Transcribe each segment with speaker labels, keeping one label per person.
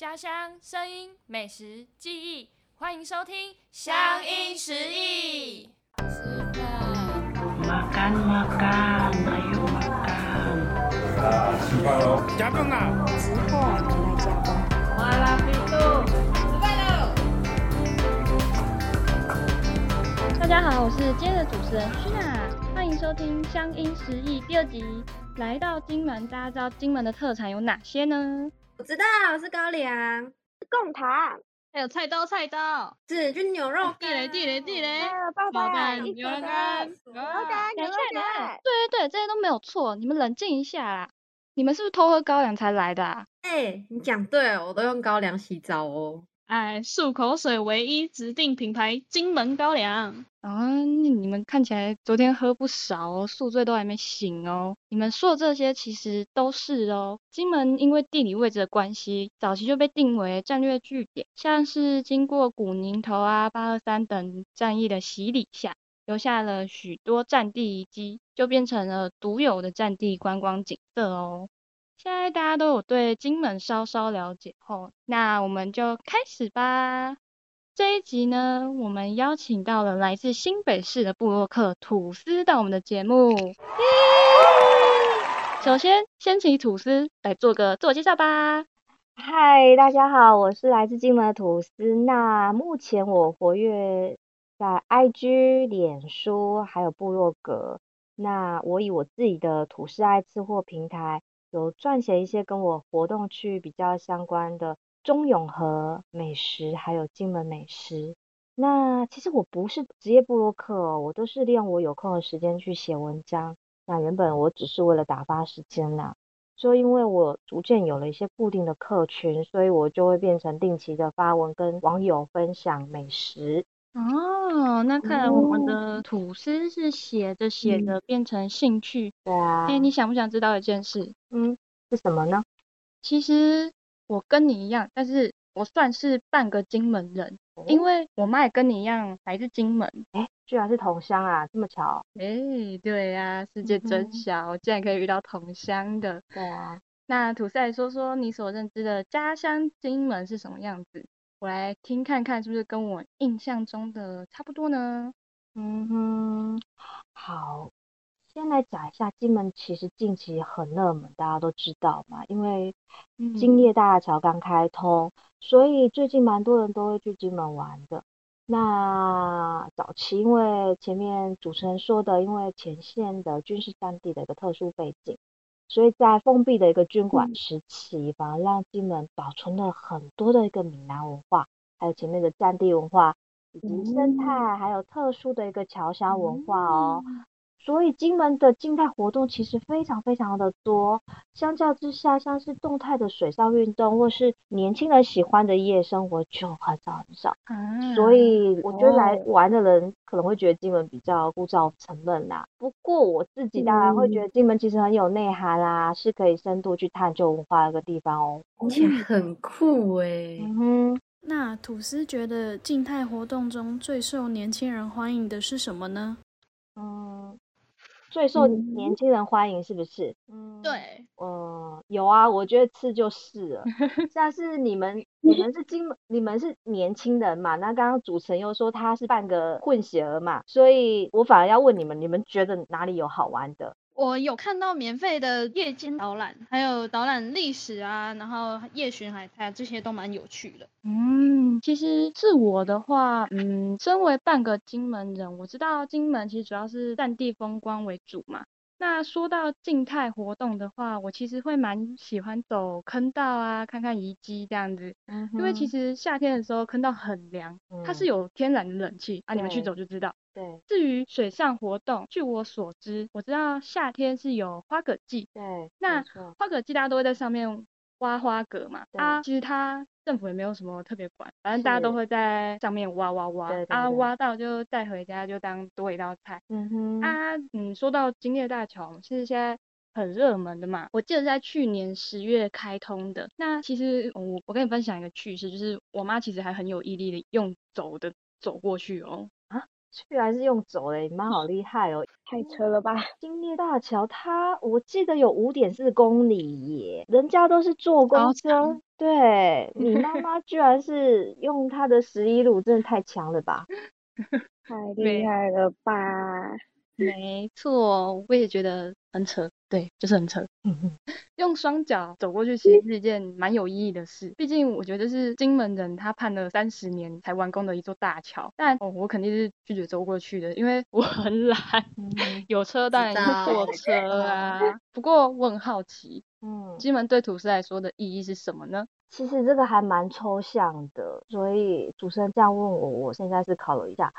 Speaker 1: 家乡声音、美食、记忆，欢迎收听《乡音食忆》。吃饭
Speaker 2: ，Makan, makan, ayo makan.
Speaker 3: 吃饭喽！加饭啦！
Speaker 4: 吃货你来加工。
Speaker 1: 麻辣皮肚。
Speaker 4: 大家好，我是今天的主持人徐娜，欢迎收听《乡音食忆》第二集。来到金门，大家知道金门的特产有哪些呢？
Speaker 5: 我知道是高粱，是
Speaker 6: 贡糖，
Speaker 7: 还有菜刀，菜刀，
Speaker 5: 是就牛肉
Speaker 7: 地雷，地雷，地雷，
Speaker 6: 爆
Speaker 7: 爆
Speaker 6: 弹，
Speaker 7: 牛肉干，
Speaker 6: 牛肉干，牛肉干。
Speaker 4: 对对对，这些都没有错，你们冷静一下啦。你们是不是偷喝高粱才来的啊？
Speaker 5: 哎、你讲对了，我都用高粱洗澡哦。
Speaker 7: 哎，漱口水唯一指定品牌金门高粱。
Speaker 4: 啊，那你们看起来昨天喝不少哦，宿醉都还没醒哦。你们说的这些其实都是哦。金门因为地理位置的关系，早期就被定为战略据点，像是经过古宁头啊、八二三等战役的洗礼下，留下了许多战地遗迹，就变成了独有的战地观光景色哦。现在大家都有对金门稍稍了解后，那我们就开始吧。这一集呢，我们邀请到了来自新北市的布洛克吐司到我们的节目。首先，先请吐司来做个自我介绍吧。
Speaker 6: 嗨，大家好，我是来自金门的吐司。那目前我活跃在 IG、脸书还有部落格。那我以我自己的吐司爱吃货平台，有撰写一些跟我活动区比较相关的中永和美食，还有金门美食。那其实我不是职业部落客哦，我都是利用我有空的时间去写文章。那原本我只是为了打发时间啦。所以因为我逐渐有了一些固定的客群，所以我就会变成定期的发文跟网友分享美食。
Speaker 4: 哦，那看来我们的吐司是写着写着变成兴趣。
Speaker 6: 对啊，
Speaker 4: 哎、你想不想知道一件事？
Speaker 6: 嗯，是什么呢？
Speaker 4: 其实我跟你一样，但是我算是半个金门人，因为我妈也跟你一样来自金门。
Speaker 6: 哎，居然是同乡啊，这么巧。
Speaker 4: 哎、对呀、世界真小，竟然可以遇到同乡的。
Speaker 6: 对啊，
Speaker 4: 那土司来说说你所认知的家乡金门是什么样子？我来听看看是不是跟我印象中的差不多呢？
Speaker 6: 嗯哼，好，先来讲一下金门，其实近期很热门，大家都知道嘛，因为金叶大桥刚开通，所以最近蛮多人都会去金门玩的。那早期因为前面主持人说的，因为前线的军事战地的一个特殊背景，所以在封闭的一个军管时期，反而让金门保存了很多的一个闽南文化，还有前面的战地文化，以及生态，还有特殊的一个侨乡文化哦。所以金门的静态活动其实非常非常的多，相较之下，像是动态的水上运动，或是年轻人喜欢的夜生活就很少很少。
Speaker 4: 啊，
Speaker 6: 所以我觉得来
Speaker 4: 哦
Speaker 6: 玩的人可能会觉得金门比较枯燥沉闷啦。不过我自己当然会觉得金门其实很有内涵啦，是可以深度去探究文化的一个地方哦。
Speaker 5: 听起来很酷哎、
Speaker 6: 嗯哼，
Speaker 8: 那吐司觉得静态活动中最受年轻人欢迎的是什么呢？
Speaker 6: 嗯，最受年轻人欢迎是不是？嗯，
Speaker 7: 对，
Speaker 6: 嗯，有啊，我觉得吃就是了。像是你们，你们是金，你们是年轻人嘛？那刚刚主持人又说他是半个混血儿嘛，所以我反而要问你们，你们觉得哪里有好玩的？
Speaker 7: 我有看到免费的夜间导览，还有导览历史啊，然后夜巡海滩，这些都蛮有趣的。
Speaker 4: 嗯，其实是我的话，嗯，身为半个金门人，我知道金门其实主要是战地风光为主嘛。那说到静态活动的话，我其实会蛮喜欢走坑道啊，看看遗迹这样子。
Speaker 6: 嗯
Speaker 4: 因为其
Speaker 6: 哼
Speaker 4: 实夏天的时候坑道很凉，它是
Speaker 6: 嗯
Speaker 4: 有天然的冷气啊，你们去走就知道。
Speaker 6: 对
Speaker 4: 至于水上活动，据我所知，我知道夏天是有花蛤季，
Speaker 6: 对，
Speaker 4: 那花蛤季大家都会在上面挖花蛤嘛，啊，其实它政府也没有什么特别管，反正大家都
Speaker 6: 是
Speaker 4: 会在上面挖挖挖，
Speaker 6: 对对
Speaker 4: 啊，挖到就带回家就当多一道菜。
Speaker 6: 嗯哼，
Speaker 4: 啊，嗯，说到金叶大桥是现在很热门的嘛，我记得在去年十月开通的。那其实我我跟你分享一个趣事，就是我妈其实还很有毅力的用走的走过去哦。
Speaker 6: 啊，居然是用走的，你妈好厉害哦！
Speaker 9: 太扯了吧！
Speaker 6: 金叶大桥它我记得有五点四公里耶，人家都是坐公车，对你妈 妈居然是用她的十一路，真的太强了吧！
Speaker 9: 太厉害了吧！
Speaker 4: 没错，我也觉得很扯，对，就是很扯。用双脚走过去，其实是一件蛮有意义的事。毕竟我觉得是金门人他盼了三十年才完工的一座大桥，但哦，我肯定是拒绝走过去的，因为我很懒，有车当然是坐车啊。不过我很好奇，嗯，金门对土司来说的意义是什么呢？
Speaker 6: 其实这个还蛮抽象的，所以主持人这样问我，我现在是考了一下。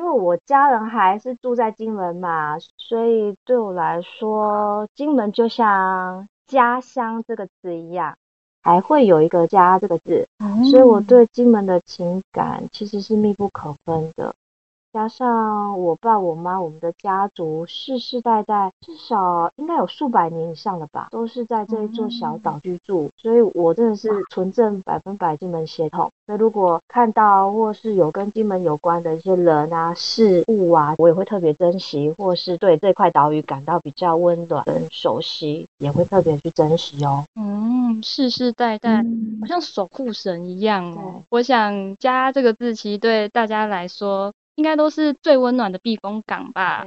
Speaker 6: 因为我家人还是住在金门嘛，所以对我来说，金门就像家乡这个字一样，还会有一个家这个字，所以我对金门的情感其实是密不可分的。加上我爸我妈，我们的家族世世代代至少应该有数百年以上了吧，都是在这一座小岛居住，所以我真的是纯正百分百金门血统。那如果看到或是有跟金门有关的一些人啊、事物啊，我也会特别珍惜，或是对这块岛屿感到比较温暖跟熟悉，也会特别去珍惜哦。
Speaker 4: 嗯，世世代代好像守护神一样哦。我想家这个字，其实对大家来说。应该都是最温暖的避风港吧？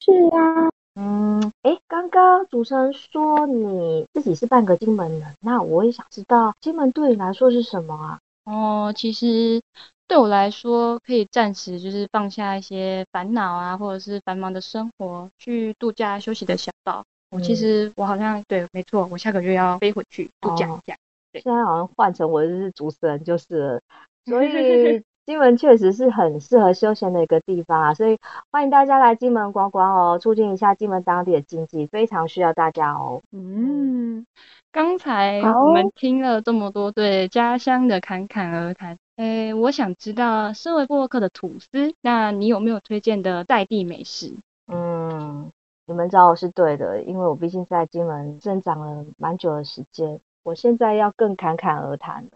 Speaker 9: 是啊，
Speaker 6: 嗯，哎，刚刚主持人说你自己是半个金门人，那我也想知道金门对你来说是什么啊？
Speaker 4: 哦，其实对我来说，可以暂时就是放下一些烦恼啊，或者是繁忙的生活，去度假休息的小岛。我其实我好像对，没错，我下个月要飞回去度假一下。
Speaker 6: 现在好像换成我是主持人就是，所 以。金门确实是很适合休闲的一个地方啊，所以欢迎大家来金门逛逛哦，促进一下金门当地的经济，非常需要大家哦。
Speaker 4: 嗯，刚才我们听了这么多对家乡的侃侃而谈，诶，我想知道身为布洛克的吐司，那你有没有推荐的在地美食？
Speaker 6: 嗯，你们找我是对的，因为我毕竟在金门生长了蛮久的时间，我现在要更侃侃而谈了。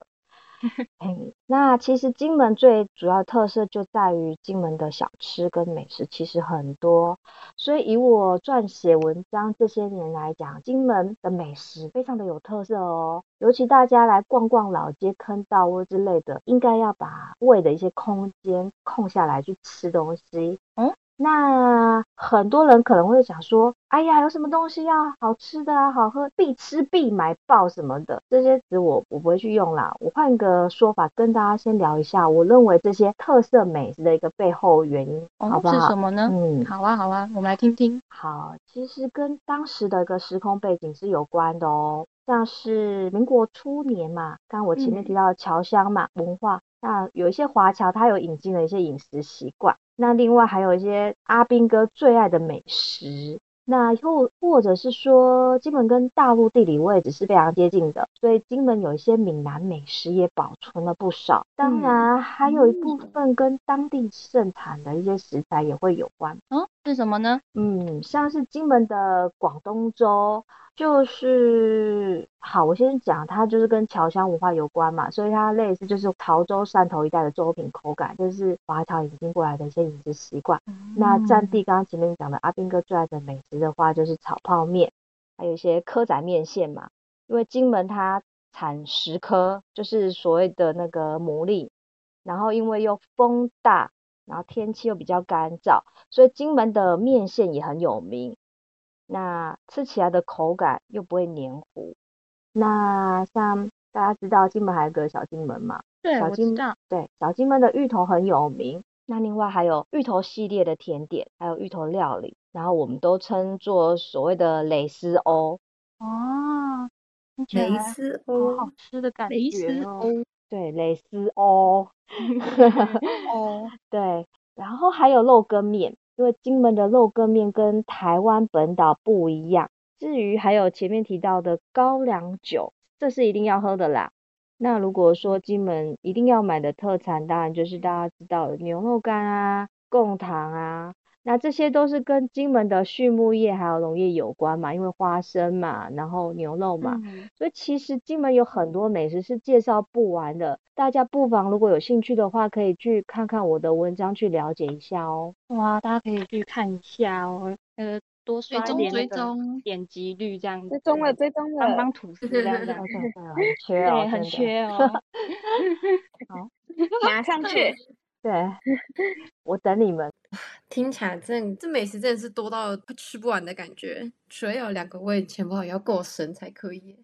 Speaker 6: 那其实金门最主要特色就在于金门的小吃跟美食其实很多，所以以我撰写文章这些年来讲，金门的美食非常的有特色哦。尤其大家来逛逛老街、坑道之类的，应该要把胃的一些空间空下来去吃东西。嗯。那很多人可能会想说，哎呀，有什么东西要好吃的啊，好喝，必吃必买爆什么的，这些词我我不会去用啦。我换个说法跟大家先聊一下，我认为这些特色美食的一个背后原因，好不好？
Speaker 4: 是什么呢？嗯，好啊，好啊，我们来听听。
Speaker 6: 好，其实跟当时的一个时空背景是有关的哦，像是民国初年嘛，刚我前面提到的侨乡嘛文化，那有一些华侨他有引进了一些饮食习惯。那另外还有一些阿兵哥最爱的美食，那又或者是说金门跟大陆地理位置是非常接近的，所以金门有一些闽南美食也保存了不少。当然还有一部分跟当地盛产的一些食材也会有关。
Speaker 4: 嗯，是什么呢？
Speaker 6: 嗯，像是金门的广东粥。就是好，我先讲，它就是跟侨乡文化有关嘛，所以它类似就是潮州、汕头一带的粥品口感，就是华侨引进过来的一些饮食习惯。那占地刚刚前面讲的阿斌哥最爱的美食的话，就是炒泡面，还有一些蚵仔面线嘛。因为金门它产石蚵，就是所谓的那个牡蛎，然后因为又风大，然后天气又比较干燥，所以金门的面线也很有名。那吃起来的口感又不会黏糊。那像大家知道金门还有个小金门嘛？
Speaker 4: 对，
Speaker 6: 小金对小金门的芋头很有名。那另外还有芋头系列的甜点，还有芋头料理，然后我们都称作所谓的蕾丝欧。
Speaker 4: 哦，
Speaker 9: 蕾丝欧，
Speaker 4: 好吃的感觉哦。
Speaker 6: 对，蕾丝欧。
Speaker 4: 哦，
Speaker 6: 对，然后还有肉羹面。因为金门的肉羹面跟台湾本岛不一样，至于还有前面提到的高粱酒，这是一定要喝的啦。那如果说金门一定要买的特产，当然就是大家知道的牛肉干啊、贡糖啊，那这些都是跟金门的畜牧业还有农业有关嘛，因为花生嘛，然后牛肉嘛，
Speaker 4: 嗯
Speaker 6: 所以其实金门有很多美食是介绍不完的。大家不妨如果有兴趣的话，可以去看看我的文章，去了解一下哦。
Speaker 4: 哇，大家可以去看一下哦，呃，多
Speaker 7: 追踪追踪
Speaker 4: 点击率这样子，
Speaker 9: 追踪了，追踪了
Speaker 4: 帮帮。吐司这样子，
Speaker 6: 很缺哦，
Speaker 4: 对，很。缺哦。
Speaker 9: 马上去。
Speaker 6: 对，我等你们。
Speaker 5: 听起来真这美食真的是多到快吃不完的感觉，除了有两个胃，钱包也要够神才可以耶。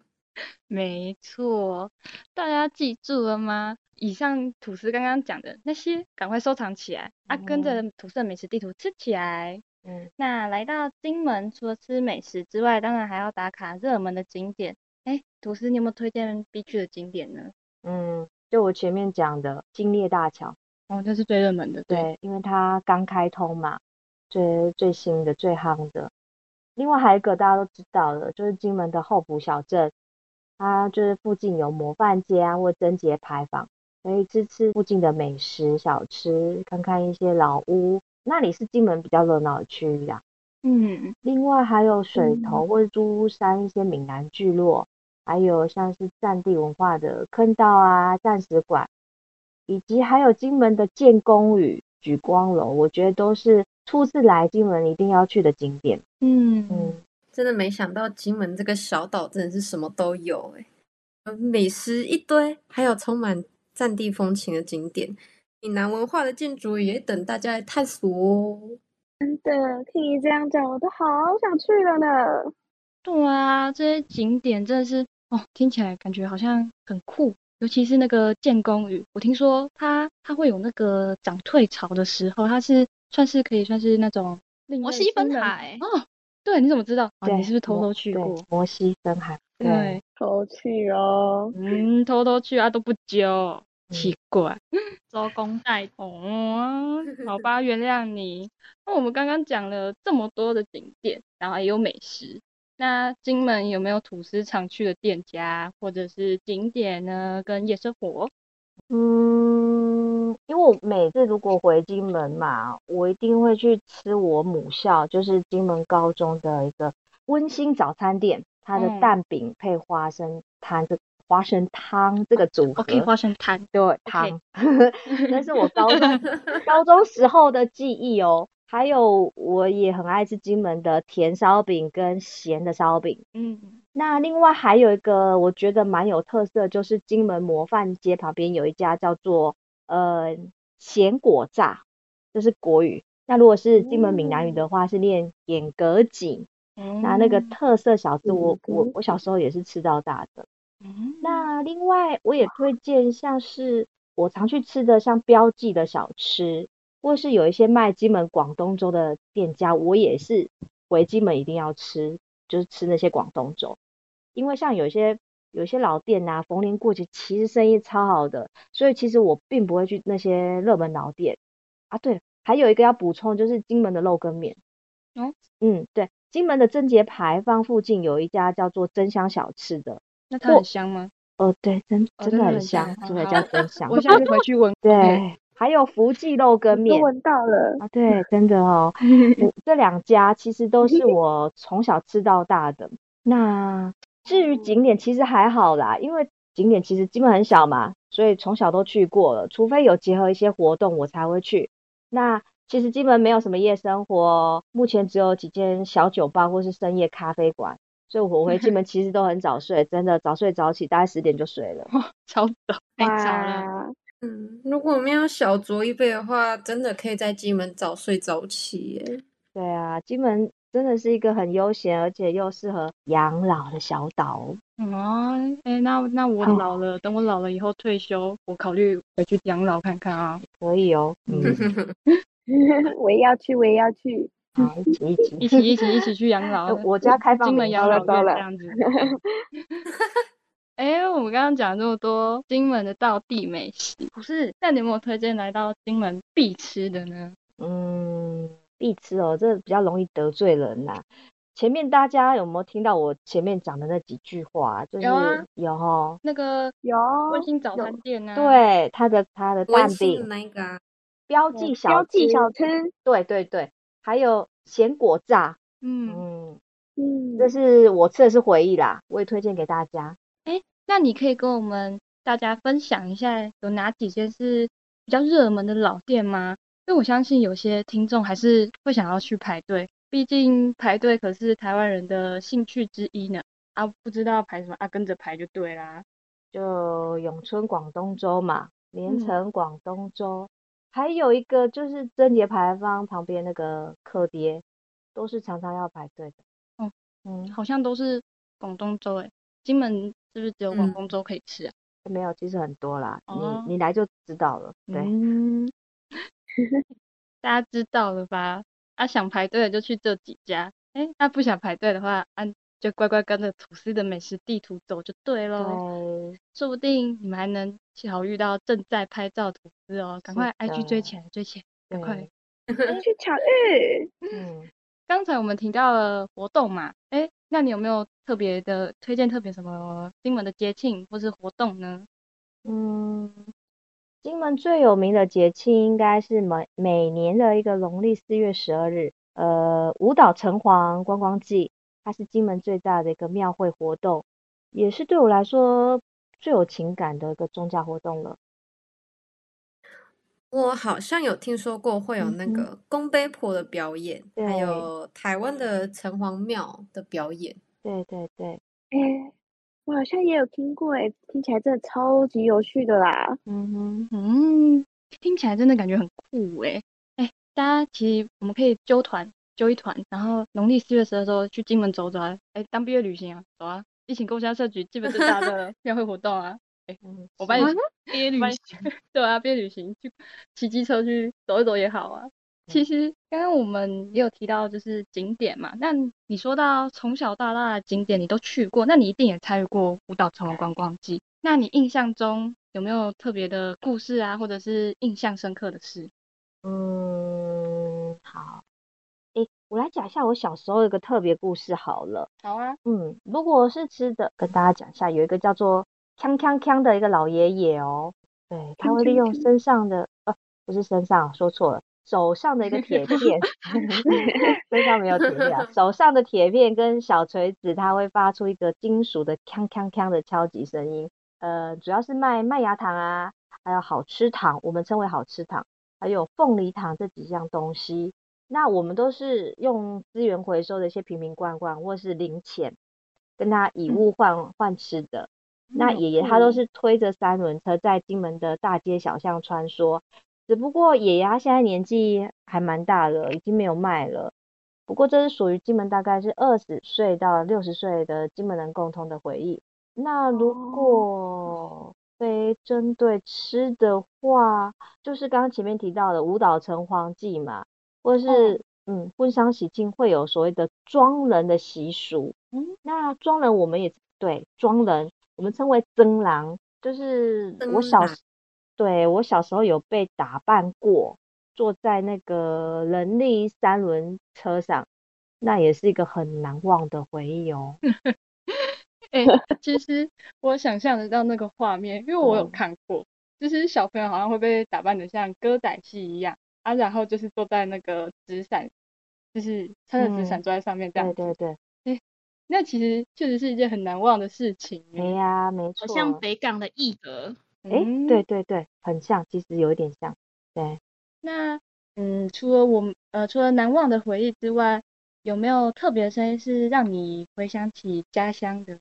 Speaker 4: 没错，大家记住了吗？以上吐司刚刚讲的那些，赶快收藏起来啊！跟着吐司的美食地图吃起来。
Speaker 6: 嗯，
Speaker 4: 那来到金门，除了吃美食之外，当然还要打卡热门的景点。哎，吐司，你有没有推荐必去的景点呢？
Speaker 6: 嗯，就我前面讲的金烈大桥，
Speaker 4: 哦，这是最热门的，对。
Speaker 6: 对，因为它刚开通嘛，最最新的、最夯的。另外还有一个大家都知道的，就是金门的后埔小镇，它就是附近有模范街啊或贞节牌坊，可以吃吃附近的美食小吃，看看一些老屋，那里是金门比较热闹的区域啊。
Speaker 4: 嗯，
Speaker 6: 另外还有水头或者珠山一些闽南聚落，还有像是战地文化的坑道啊、战史馆，以及还有金门的建功屿、举光楼，我觉得都是初次来金门一定要去的景点。
Speaker 4: 嗯
Speaker 6: 嗯，
Speaker 5: 真的没想到金门这个小岛真的是什么都有哎，呃美食一堆，还有充满战地风情的景点，闽南文化的建筑也等大家来探索哦。
Speaker 9: 真的，听你这样讲，我都好想去了呢。
Speaker 4: 对啊，这些景点真的是哦，听起来感觉好像很酷，尤其是那个建功屿，我听说它它会有那个涨退潮的时候，它是算是可以算是那种
Speaker 7: 摩西分海
Speaker 4: 哦。对，你怎么知道？你是不是偷偷去
Speaker 6: 对
Speaker 4: 过？
Speaker 6: 摩西分海，
Speaker 4: 对，
Speaker 9: 偷去哦。
Speaker 4: 嗯，偷偷去啊都不揪，奇怪。
Speaker 7: 周公带
Speaker 4: 哦，好吧，原谅你。那我们刚刚讲了这么多的景点，然后也有美食。那金门有没有吐司常去的店家或者是景点呢？跟夜生活？
Speaker 6: 嗯，因为我每次如果回金门嘛，我一定会去吃我母校，就是金门高中的一个温馨早餐店，它的
Speaker 4: 嗯
Speaker 6: 蛋饼配花生汤，这花生汤这个组合
Speaker 4: OK，花生汤。
Speaker 6: 对汤，那是我高中 高中时候的记忆哦。还有我也很爱吃金门的甜烧饼跟咸的烧饼。
Speaker 4: 嗯，
Speaker 6: 那另外还有一个我觉得蛮有特色，就是金门模范街旁边有一家叫做呃咸果炸，这是国语。那如果是金门闽南语的话，是念眼格井。那那个特色小吃我，我我小时候也是吃到大的。
Speaker 4: 嗯
Speaker 6: 那另外我也推荐像是我常去吃的像标记的小吃，或是有一些卖金门广东粥的店家，我也是回金门一定要吃，就是吃那些广东粥。因为像有一些有一些老店呐、逢年过节其实生意超好的，所以其实我并不会去那些热门老店啊。对了，还有一个要补充就是金门的肉羹面。
Speaker 4: 哦，
Speaker 6: 嗯，对，金门的贞节牌坊附近有一家叫做真香小吃的。
Speaker 4: 那它很香吗？
Speaker 6: 哦，对，真
Speaker 4: 哦
Speaker 6: 真的很
Speaker 4: 真的很香
Speaker 6: 香，对，
Speaker 4: 好好
Speaker 6: 叫真香。
Speaker 4: 我下次回去闻。
Speaker 6: 对，还有福记肉羹
Speaker 9: 都
Speaker 6: 面
Speaker 9: 闻到了。
Speaker 6: 啊，对，真的哦，嗯这两家其实都是我从小吃到大的。那至于景点，其实还好啦，因为景点其实基本很小嘛，所以从小都去过了，除非有结合一些活动，我才会去。那其实基本没有什么夜生活，目前只有几间小酒吧或是深夜咖啡馆，所以我回金门其实都很早睡，真的早睡早起，大概十点就睡了。
Speaker 4: 超早。
Speaker 7: 太早了。
Speaker 9: 哇，
Speaker 5: 嗯，如果没有小酌一杯的话，真的可以在金门早睡早起耶。
Speaker 6: 对啊，金门真的是一个很悠闲，而且又适合养老的小岛哦。
Speaker 4: 哦，哎，那那我老了，等我老了以后退休，我考虑回去养老看看啊。
Speaker 6: 可以哦，嗯，
Speaker 9: 我也要去，我也要去。
Speaker 6: 好，一起一起
Speaker 4: 一起一起一起去养老
Speaker 6: 呃。我家开放
Speaker 4: 金门
Speaker 6: 美
Speaker 4: 养老院这样子。哎、我们刚刚讲这么多金门的道地美食，不是？那你有没有推荐来到金门必吃的呢？
Speaker 6: 嗯，必吃哦，这比较容易得罪人呐、前面大家有没有听到我前面讲的那几句话？就是
Speaker 4: 有啊
Speaker 6: 有哦，
Speaker 4: 那个
Speaker 9: 有
Speaker 4: 温馨早餐店呢、啊？，
Speaker 6: 对，它的它的蛋饼
Speaker 5: 那一个啊，
Speaker 6: 标记小
Speaker 9: 标记
Speaker 6: 吃
Speaker 9: 小吃，
Speaker 6: 对对对，还有咸果炸，
Speaker 4: 嗯，
Speaker 6: 嗯，
Speaker 9: 嗯，
Speaker 6: 这是我吃的是回忆啦，我也推荐给大家。
Speaker 4: 那你可以跟我们大家分享一下，有哪几间是比较热门的老店吗？因为我相信有些听众还是会想要去排队，毕竟排队可是台湾人的兴趣之一呢。啊，不知道排什么啊，跟着排就对啦。
Speaker 6: 就永春广东粥嘛，连
Speaker 4: 嗯
Speaker 6: 城广东粥，还有一个就是贞节牌坊旁边那个客爹，都是常常要排队的。
Speaker 4: 嗯，
Speaker 6: 嗯，
Speaker 4: 好像都是广东粥诶，金门是不是只有广
Speaker 5: 嗯
Speaker 4: 东粥可以吃啊？
Speaker 6: 没有，其实很多啦，
Speaker 4: 哦
Speaker 6: 你你来就知道了。对，
Speaker 4: 嗯，大家知道了吧？啊，想排队的就去这几家，哎，那不想排队的话，啊，就乖乖跟着吐司的美食地图走就对喽。
Speaker 6: 对，
Speaker 4: 说不定你们还能巧遇到正在拍照的吐司哦，赶快
Speaker 6: 是
Speaker 4: IG 追
Speaker 6: 的
Speaker 4: 起来，追起来，赶快
Speaker 6: 对。
Speaker 9: 去巧遇，
Speaker 6: 嗯，
Speaker 4: 刚才我们提到了活动嘛，哎，那你有没有特别的推荐特别什么金门的节庆或是活动呢？
Speaker 6: 嗯，金门最有名的节庆应该是每每年的一个农历四月十二日，呃，舞蹈城隍观光季，它是金门最大的一个庙会活动，也是对我来说最有情感的一个宗教活动了。
Speaker 5: 我好像有听说过会有那个宫杯婆的表演，还有台湾的城隍庙的表演。
Speaker 6: 对对对，
Speaker 9: 哎，我好像也有听过，哎，听起来真的超级有趣的啦。
Speaker 6: 嗯哼，
Speaker 4: 嗯，听起来真的感觉很酷诶。哎，大家其实我们可以揪团，揪一团，然后农历四月十二的时候去金门走走啊，哎，当毕业旅行啊，走啊，一起共襄社局基本是大的 庙会活动啊。
Speaker 6: 嗯，
Speaker 4: 我帮你
Speaker 7: 边 旅行，
Speaker 4: 对啊，边旅行去骑机车去走一走也好啊。其实刚刚我们也有提到就是景点嘛，那你说到从小到大的景点你都去过，那你一定也参与过舞蹈城的观光季。那你印象中有没有特别的故事啊，或者是印象深刻的事？
Speaker 6: 嗯，好，诶，我来讲一下我小时候有一个特别故事好了。
Speaker 4: 好啊，
Speaker 6: 嗯，如果是吃的，跟大家讲一下，有一个叫做锵锵锵的一个老爷爷哦，对，他会利用身上的，呃，不是身上，说错了，手上的一个 铁片，身上没有铁片啊，手上的铁片跟小锤子，它会发出一个金属的锵锵锵的敲击声音。呃，主要是卖麦芽糖啊，还有好吃糖，我们称为好吃糖，还有凤梨糖这几样东西。那我们都是用资源回收的一些瓶瓶罐罐或是零钱，跟他以物换换吃的。那爷爷他都是推着三轮车在金门的大街小巷穿梭，只不过爷爷他现在年纪还蛮大了，已经没有卖了。不过这是属于金门大概是二十岁到六十岁的金门人共同的回忆。那如果非针对吃的话，就是刚刚前面提到的舞蹈城隍祭嘛，或是嗯婚丧喜庆会有所谓的装人的习俗。
Speaker 4: 嗯，
Speaker 6: 那装人我们也对装人，我们称为曾郎，就是我小时对我小时候有被打扮过，坐在那个人力三轮车上，那也是一个很难忘的回忆哦。
Speaker 4: 哎、其实我想象得到那个画面，因为我有
Speaker 6: 嗯
Speaker 4: 看过，就是小朋友好像会被打扮的像歌仔戏一样啊，然后就是坐在那个纸伞，就是撑着纸伞
Speaker 6: 嗯
Speaker 4: 坐在上面这样子。
Speaker 6: 对对对，
Speaker 4: 那其实确实是一件很难忘的事情欸。
Speaker 6: 没呀、没
Speaker 7: 好
Speaker 6: 错。
Speaker 7: 像北港的义德，
Speaker 6: 哎，
Speaker 4: 嗯
Speaker 6: 对对对，很像，其实有一点像。对，
Speaker 4: 那嗯，除了我呃，除了难忘的回忆之外，有没有特别的声音是让你回想起家乡的？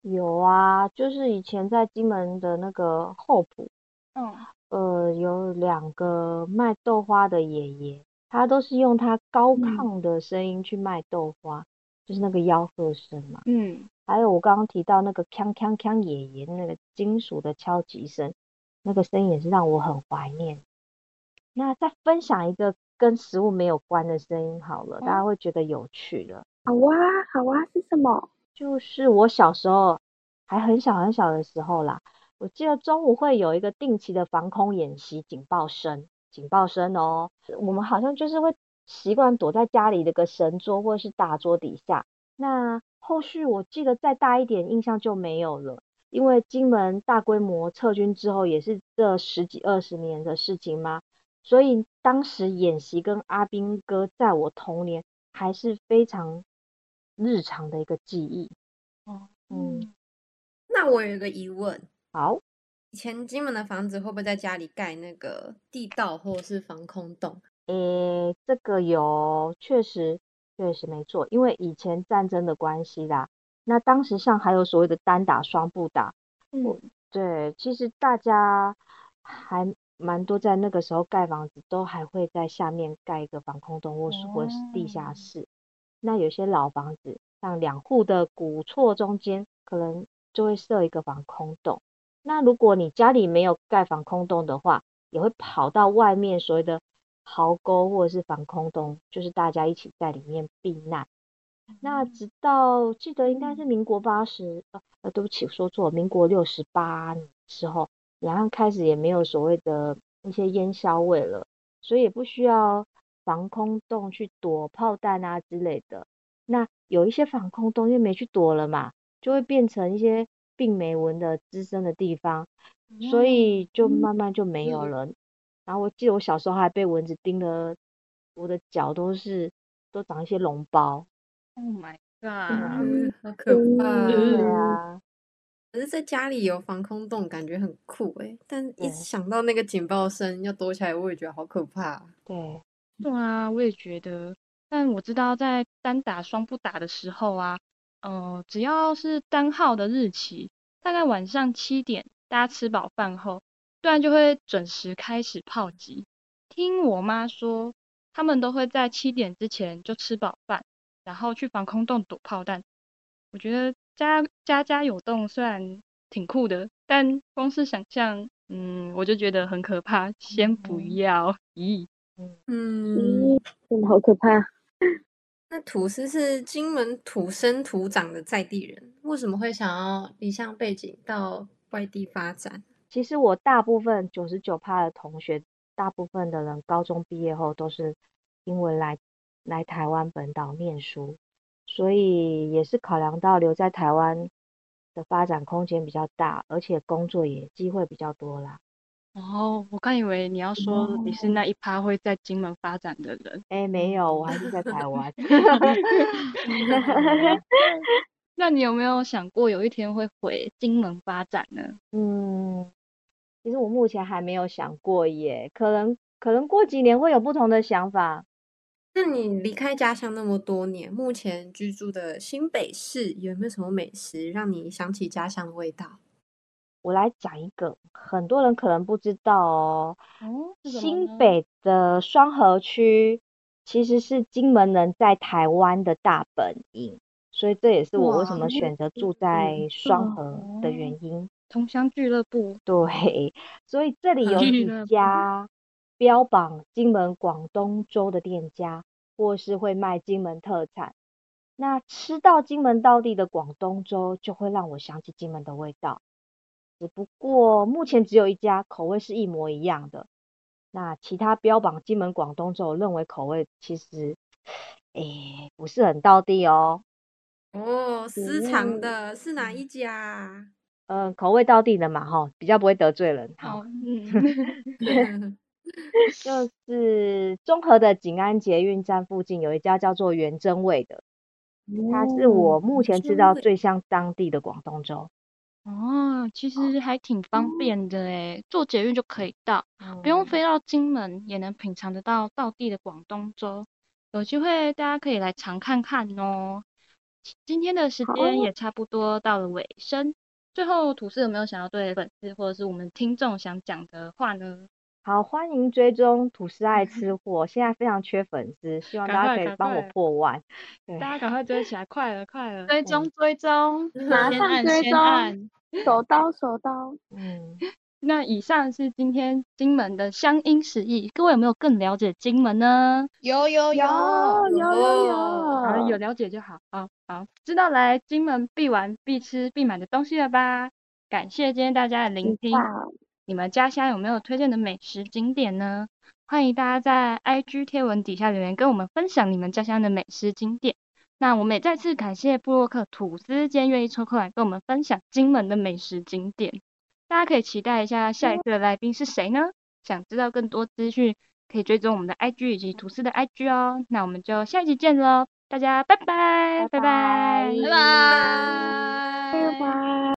Speaker 6: 有啊，就是以前在金门的那个后埔，
Speaker 4: 嗯
Speaker 6: 呃，有两个卖豆花的爷爷，他都是用他高
Speaker 4: 嗯
Speaker 6: 亢的声音去卖豆花，就是那个吆喝声嘛。
Speaker 4: 嗯，
Speaker 6: 还有我刚刚提到那个锵锵锵爷爷那个金属的敲击声，那个声音也是让我很怀念。那再分享一个跟食物没有关的声音好了，大家会觉得有趣了。
Speaker 9: 好啊，好啊，是什么？
Speaker 6: 就是我小时候还很小很小的时候啦，我记得中午会有一个定期的防空演习警报声，警报声哦，我们好像就是会习惯躲在家里的个神桌或是大桌底下。那后续我记得再大一点，印象就没有了，因为金门大规模撤军之后，也是这十几二十年的事情嘛。所以当时演习跟阿兵哥，在我童年还是非常日常的一个记忆。
Speaker 4: 哦，
Speaker 6: 嗯，
Speaker 5: 那我有一个疑问，
Speaker 6: 好，
Speaker 5: 以前金门的房子会不会在家里盖那个地道或者是防空洞？
Speaker 6: 诶，这个有，确实确实没错，因为以前战争的关系啦，那当时上还有所谓的单打双不打，
Speaker 4: 嗯，
Speaker 6: 对，其实大家还蛮多在那个时候盖房子，都还会在下面盖一个防空洞或是或是地下室。那有些老房子，像两户的古厝中间，可能就会设一个防空洞。那如果你家里没有盖防空洞的话，也会跑到外面所谓的壕沟或者是防空洞，就是大家一起在里面避难。那直到记得应该是民国八十呃呃，对不起，说错，民国六十八年之后，两岸开始也没有所谓的一些烟硝味了，所以也不需要防空洞去躲炮弹啊之类的。那有一些防空洞因为没去躲了嘛，就会变成一些病媒蚊的滋生的地方，所以就慢慢就没有了。然后我记得我小时候还被蚊子叮了，我的脚都是都长一些脓包。
Speaker 4: Oh my
Speaker 5: 啊
Speaker 4: god！
Speaker 5: 好可怕！
Speaker 6: 对啊，
Speaker 5: 可是在家里有防空洞，感觉很酷诶。但一
Speaker 6: 直
Speaker 5: 想到那个警报声要躲起来，我也觉得好可怕。
Speaker 6: 对，
Speaker 4: 对啊，我也觉得。但我知道在单打双不打的时候啊，呃，只要是单号的日期，大概晚上七点，大家吃饱饭后，对岸就会准时开始炮击。听我妈说，他们都会在七点之前就吃饱饭，然后去防空洞躲炮弹。我觉得家家家有洞虽然挺酷的，但光是想象，嗯，我就觉得很可怕。先不要，咦。
Speaker 5: 嗯，
Speaker 9: 咦，真的好可怕。
Speaker 5: 那土司是金门土生土长的在地人，为什么会想要离乡背景到外地发展？
Speaker 6: 其实我大部分九十九趴的同学，大部分的人高中毕业后都是因为来来台湾本岛念书，所以也是考量到留在台湾的发展空间比较大，而且工作也机会比较多啦。
Speaker 4: 哦，我刚以为你要说你是那一趴会在金门发展的人。
Speaker 6: 哎，没有，我还是在台湾。
Speaker 4: 那你有没有想过有一天会回金门发展呢？
Speaker 6: 嗯，其实我目前还没有想过耶，可能可能过几年会有不同的想法。
Speaker 5: 那你离开家乡那么多年，目前居住的新北市有没有什么美食让你想起家乡的味道？
Speaker 6: 我来讲一个，很多人可能不知道哦。
Speaker 4: 哦，是什么呢
Speaker 6: 新北的双河区其实是金门人在台湾的大本营，所以这也是我为什
Speaker 5: 哇
Speaker 6: 么选择住在双河的原因。
Speaker 4: 同乡俱乐部。
Speaker 6: 对，所以这里有几家标榜金门广东粥的店家，或是会卖金门特产。那吃到金门道地的广东粥，就会让我想起金门的味道。只不过目前只有一家口味是一模一样的，那其他标榜金门广东粥，我认为口味其实，诶，不是很到地哦。
Speaker 5: 哦，私藏的是哪一家啊？
Speaker 6: 嗯，口味到地的嘛，哈，比较不会得罪人。好，
Speaker 4: 嗯，
Speaker 6: 就是中和的景安捷运站附近有一家叫做元真味的，它是我目前吃到最像当地的广东粥。
Speaker 4: 哦，其实还挺方便的诶，坐捷运就可以到，不用
Speaker 6: 嗯
Speaker 4: 飞到金门，也能品尝得到道地的广东粥。有机会大家可以来尝看看哦。今天的时
Speaker 9: 好
Speaker 4: 间也差不多到了尾声，最后吐司有没有想要对粉丝或者是我们听众想讲的话呢？
Speaker 6: 好，欢迎追踪吐司爱 吃货，现在非常缺粉丝，希望大家可以帮我破万。对，
Speaker 4: 大家赶快追起来，快了快了！
Speaker 7: 追踪 追踪，
Speaker 9: 马上追踪。手刀手刀，
Speaker 6: 嗯，
Speaker 4: 那以上是今天金门的乡音实意，各位有没有更了解金门呢？
Speaker 7: 有有
Speaker 9: 有有有有，
Speaker 4: 好，有了解就好。好好，知道来金门必玩、必吃、必买的东西了吧？感谢今天大家的聆听。你们家乡有没有推荐的美食景点呢？欢迎大家在 IG 贴文底下留言跟我们分享你们家乡的美食景点。那我们也再次感谢布洛克吐司今天愿意抽空来跟我们分享金门的美食景点。大家可以期待一下下一次的来宾是谁呢？想知道更多资讯，可以追踪我们的 IG 以及吐司的 IG 哦。那我们就下一集见喽，大家拜拜，拜拜，
Speaker 7: 拜拜。
Speaker 9: 拜拜。